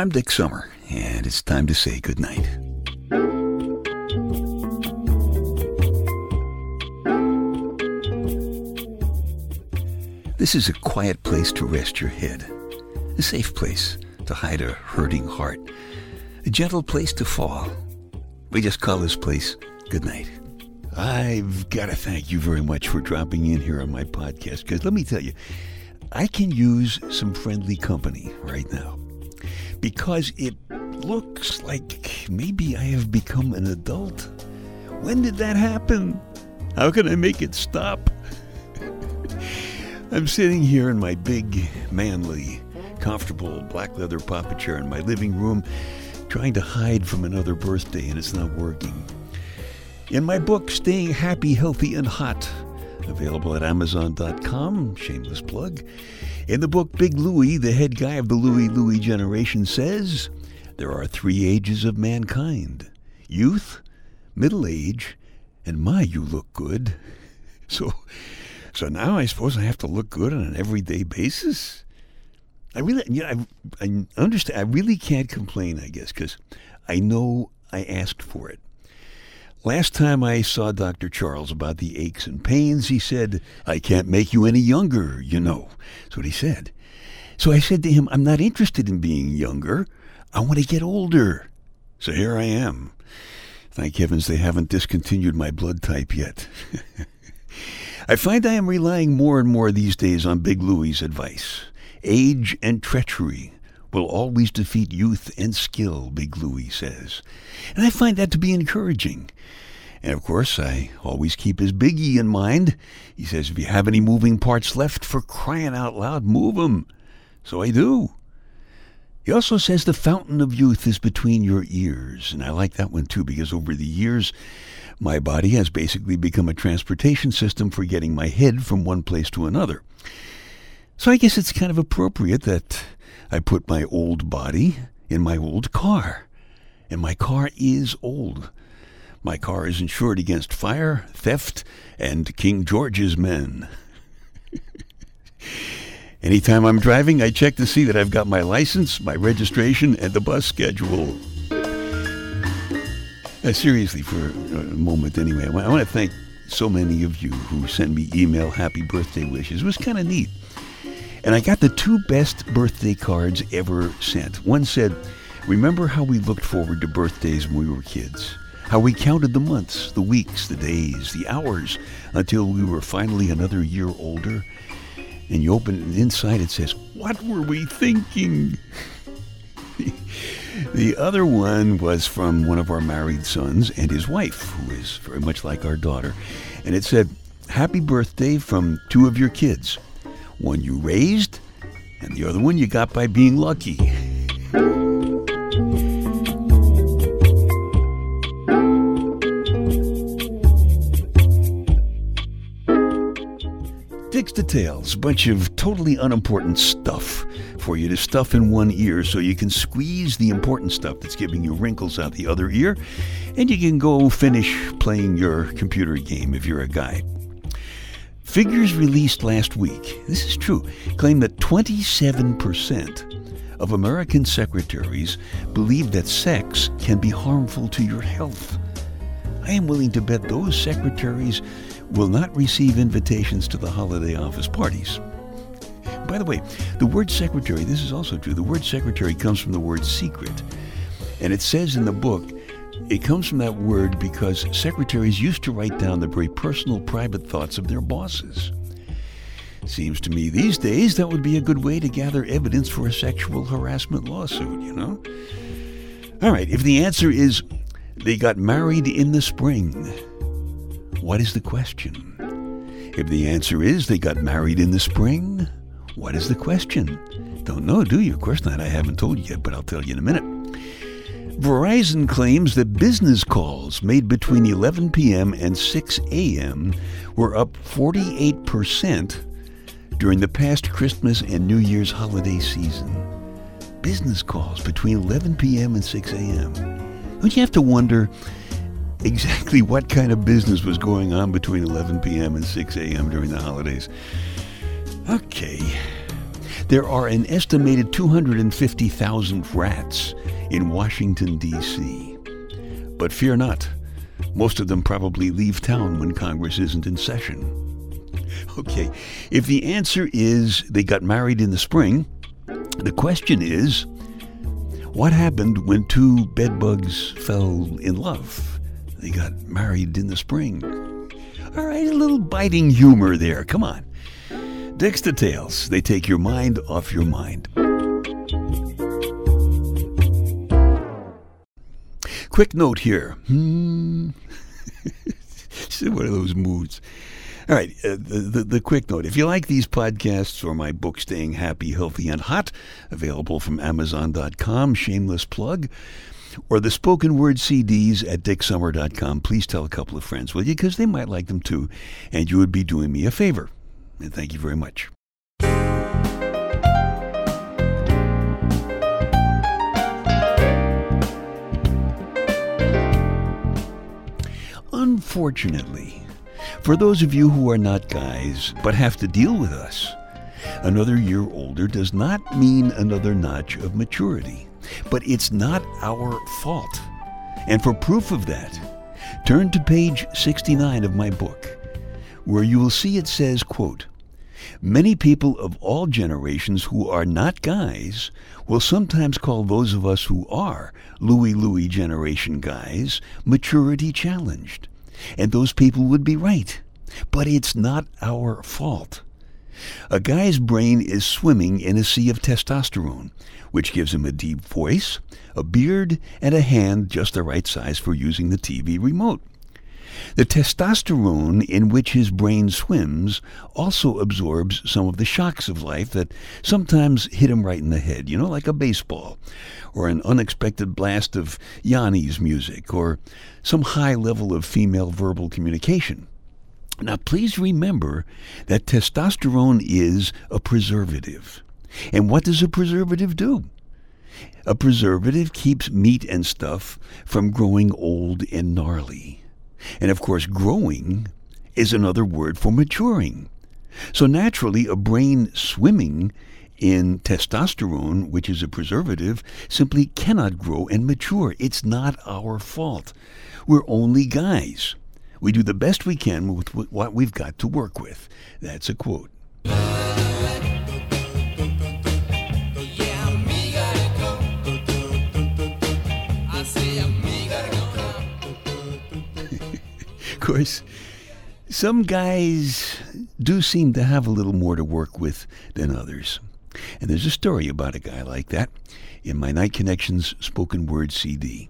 I'm Dick Summer, and it's time to say goodnight. This is a quiet place to rest your head, a safe place to hide a hurting heart, a gentle place to fall. We just call this place goodnight. I've got to thank you very much for dropping in here on my podcast because let me tell you, I can use some friendly company right now because it looks like maybe I have become an adult. When did that happen? How can I make it stop? I'm sitting here in my big, manly, comfortable black leather papa chair in my living room, trying to hide from another birthday, and it's not working. In my book, Staying Happy, Healthy, and Hot, available at Amazon.com, shameless plug. In the book, Big Louie, the head guy of the Louie Louie generation, says there are three ages of mankind youth, middle age, and my, you look good. So, so now I suppose I have to look good on an everyday basis? I really, you know, I, I understand. I really can't complain, I guess, because I know I asked for it. Last time I saw Dr. Charles about the aches and pains, he said, I can't make you any younger, you know. That's what he said. So I said to him, I'm not interested in being younger. I want to get older. So here I am. Thank heavens they haven't discontinued my blood type yet. I find I am relying more and more these days on Big Louie's advice. Age and treachery will always defeat youth and skill, Big Louie says. And I find that to be encouraging. And of course, I always keep his biggie in mind. He says, if you have any moving parts left for crying out loud, move 'em. So I do. He also says the fountain of youth is between your ears. And I like that one too, because over the years, my body has basically become a transportation system for getting my head from one place to another. So I guess it's kind of appropriate that I put my old body in my old car. And my car is old. My car is insured against fire, theft, and King George's men. Anytime I'm driving, I check to see that I've got my license, my registration, and the bus schedule. Uh, seriously, for a moment anyway, I want to thank so many of you who sent me email happy birthday wishes. It was kind of neat. And I got the two best birthday cards ever sent. One said, Remember how we looked forward to birthdays when we were kids? How we counted the months, the weeks, the days, the hours until we were finally another year older? And you open it inside, it says, What were we thinking? the other one was from one of our married sons and his wife, who is very much like our daughter. And it said, Happy birthday from two of your kids one you raised, and the other one you got by being lucky. Dick's Details, bunch of totally unimportant stuff for you to stuff in one ear so you can squeeze the important stuff that's giving you wrinkles out the other ear, and you can go finish playing your computer game if you're a guy. Figures released last week, this is true, claim that 27% of American secretaries believe that sex can be harmful to your health. I am willing to bet those secretaries will not receive invitations to the holiday office parties. By the way, the word secretary, this is also true, the word secretary comes from the word secret. And it says in the book it comes from that word because secretaries used to write down the very personal, private thoughts of their bosses. Seems to me these days that would be a good way to gather evidence for a sexual harassment lawsuit, you know? All right, if the answer is they got married in the spring, what is the question? If the answer is they got married in the spring, what is the question? Don't know, do you? Of course not. I haven't told you yet, but I'll tell you in a minute. Verizon claims that business calls made between 11 p.m. and 6 a.m. were up 48% during the past Christmas and New Year's holiday season. Business calls between 11 p.m. and 6 a.m. Don't you have to wonder exactly what kind of business was going on between 11 p.m. and 6 a.m. during the holidays? Okay. There are an estimated 250,000 rats in Washington, D.C. But fear not, most of them probably leave town when Congress isn't in session. Okay, if the answer is they got married in the spring, the question is what happened when two bedbugs fell in love? They got married in the spring. All right, a little biting humor there. Come on. Dick's Tales, they take your mind off your mind. Quick note here. Hmm. one of those moods. All right, uh, the, the, the quick note. If you like these podcasts or my book, Staying Happy, Healthy, and Hot, available from Amazon.com, shameless plug, or the spoken word CDs at dicksummer.com, please tell a couple of friends, will you? Because they might like them too, and you would be doing me a favor. And thank you very much. Unfortunately, for those of you who are not guys but have to deal with us, another year older does not mean another notch of maturity. But it's not our fault. And for proof of that, turn to page 69 of my book, where you will see it says, quote, Many people of all generations who are not guys will sometimes call those of us who are Louie Louie generation guys maturity challenged. And those people would be right. But it's not our fault. A guy's brain is swimming in a sea of testosterone, which gives him a deep voice, a beard, and a hand just the right size for using the TV remote. The testosterone in which his brain swims also absorbs some of the shocks of life that sometimes hit him right in the head, you know, like a baseball, or an unexpected blast of Yanni's music, or some high level of female verbal communication. Now, please remember that testosterone is a preservative. And what does a preservative do? A preservative keeps meat and stuff from growing old and gnarly. And of course, growing is another word for maturing. So naturally, a brain swimming in testosterone, which is a preservative, simply cannot grow and mature. It's not our fault. We're only guys. We do the best we can with what we've got to work with. That's a quote. Course, some guys do seem to have a little more to work with than others. And there's a story about a guy like that in my Night Connections spoken word CD.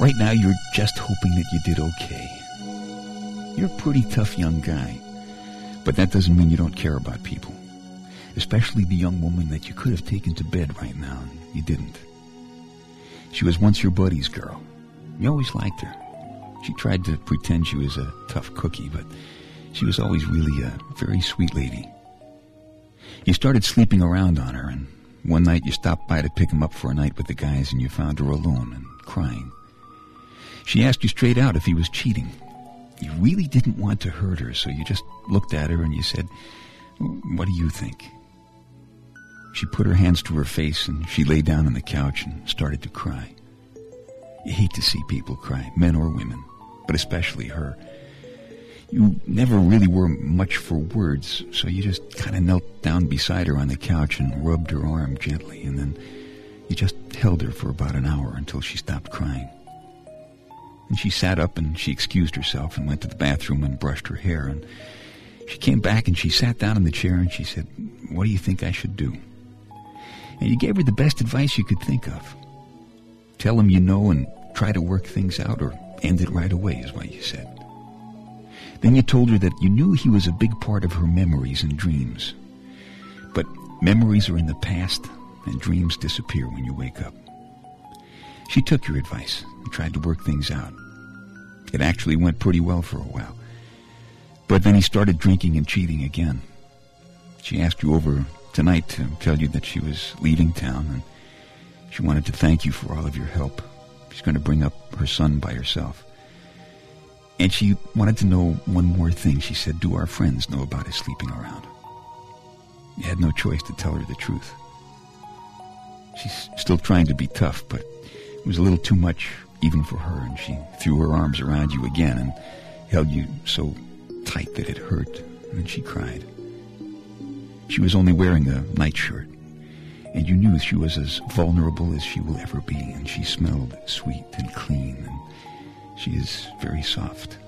Right now, you're just hoping that you did okay. You're a pretty tough young guy, but that doesn't mean you don't care about people, especially the young woman that you could have taken to bed right now, and you didn't. She was once your buddy's girl. You always liked her. She tried to pretend she was a tough cookie, but she was always really a very sweet lady. You started sleeping around on her, and one night you stopped by to pick him up for a night with the guys, and you found her alone and crying. She asked you straight out if he was cheating. You really didn't want to hurt her, so you just looked at her and you said, What do you think? She put her hands to her face and she lay down on the couch and started to cry. You hate to see people cry, men or women, but especially her. You never really were much for words, so you just kind of knelt down beside her on the couch and rubbed her arm gently, and then you just held her for about an hour until she stopped crying. And she sat up and she excused herself and went to the bathroom and brushed her hair. And she came back and she sat down in the chair and she said, What do you think I should do? And you gave her the best advice you could think of. Tell him you know and try to work things out or end it right away, is what you said. Then you told her that you knew he was a big part of her memories and dreams. But memories are in the past and dreams disappear when you wake up. She took your advice and tried to work things out. It actually went pretty well for a while. But then he started drinking and cheating again. She asked you over tonight to tell you that she was leaving town and she wanted to thank you for all of your help. She's going to bring up her son by herself. And she wanted to know one more thing. She said, Do our friends know about his sleeping around? You had no choice to tell her the truth. She's still trying to be tough, but it was a little too much even for her, and she threw her arms around you again and held you so tight that it hurt, and she cried. She was only wearing a nightshirt, and you knew she was as vulnerable as she will ever be, and she smelled sweet and clean, and she is very soft.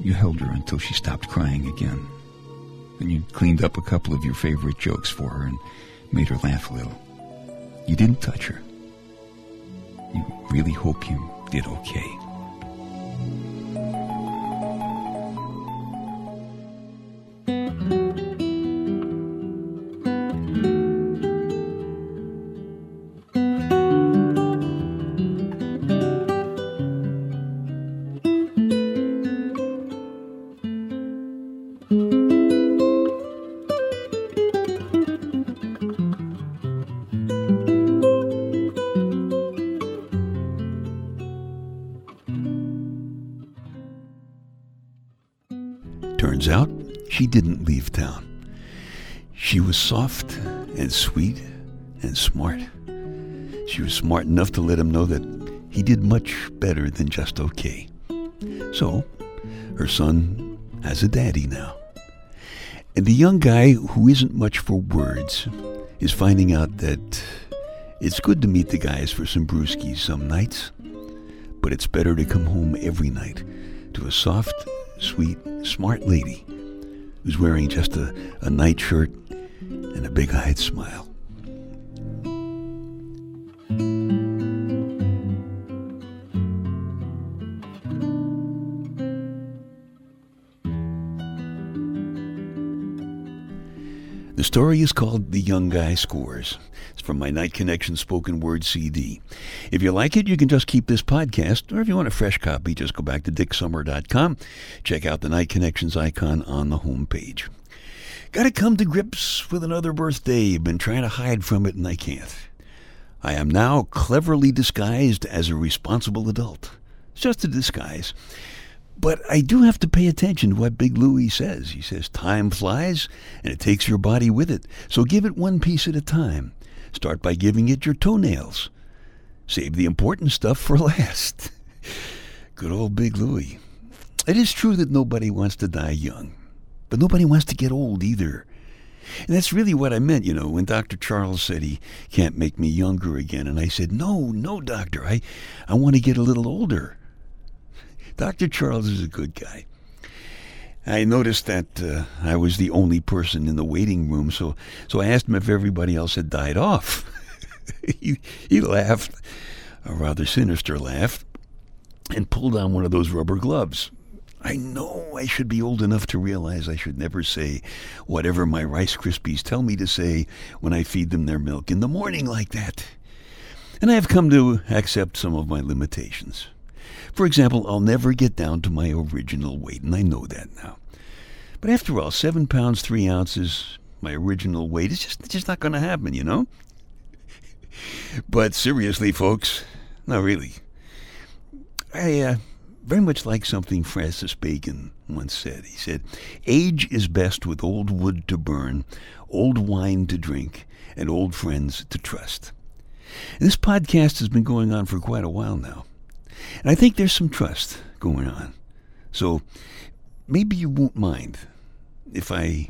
You held her until she stopped crying again. Then you cleaned up a couple of your favorite jokes for her and made her laugh a little. You didn't touch her. You really hope you did okay. She didn't leave town. She was soft and sweet and smart. She was smart enough to let him know that he did much better than just okay. So, her son has a daddy now. And the young guy who isn't much for words is finding out that it's good to meet the guys for some brewskis some nights, but it's better to come home every night to a soft, sweet, smart lady who's wearing just a, a nightshirt and a big eyed smile. The story is called The Young Guy Scores. It's from my Night Connection spoken word CD. If you like it, you can just keep this podcast, or if you want a fresh copy, just go back to dicksummer.com. Check out the Night Connections icon on the home page. Got to come to grips with another birthday. Been trying to hide from it, and I can't. I am now cleverly disguised as a responsible adult. It's just a disguise. But I do have to pay attention to what Big Louie says. He says time flies and it takes your body with it. So give it one piece at a time. Start by giving it your toenails. Save the important stuff for last. Good old Big Louie. It is true that nobody wants to die young, but nobody wants to get old either. And that's really what I meant, you know, when Dr. Charles said he can't make me younger again. And I said, no, no, doctor, I, I want to get a little older. Dr. Charles is a good guy. I noticed that uh, I was the only person in the waiting room, so so I asked him if everybody else had died off. he, he laughed, a rather sinister laugh, and pulled on one of those rubber gloves. I know I should be old enough to realize I should never say whatever my Rice Krispies tell me to say when I feed them their milk in the morning like that. And I have come to accept some of my limitations. For example, I'll never get down to my original weight, and I know that now. But after all, seven pounds, three ounces, my original weight, is just, just not going to happen, you know? but seriously, folks, not really. I uh, very much like something Francis Bacon once said. He said, Age is best with old wood to burn, old wine to drink, and old friends to trust. And this podcast has been going on for quite a while now. And I think there's some trust going on. So maybe you won't mind if I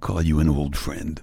call you an old friend.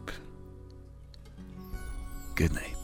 Good night.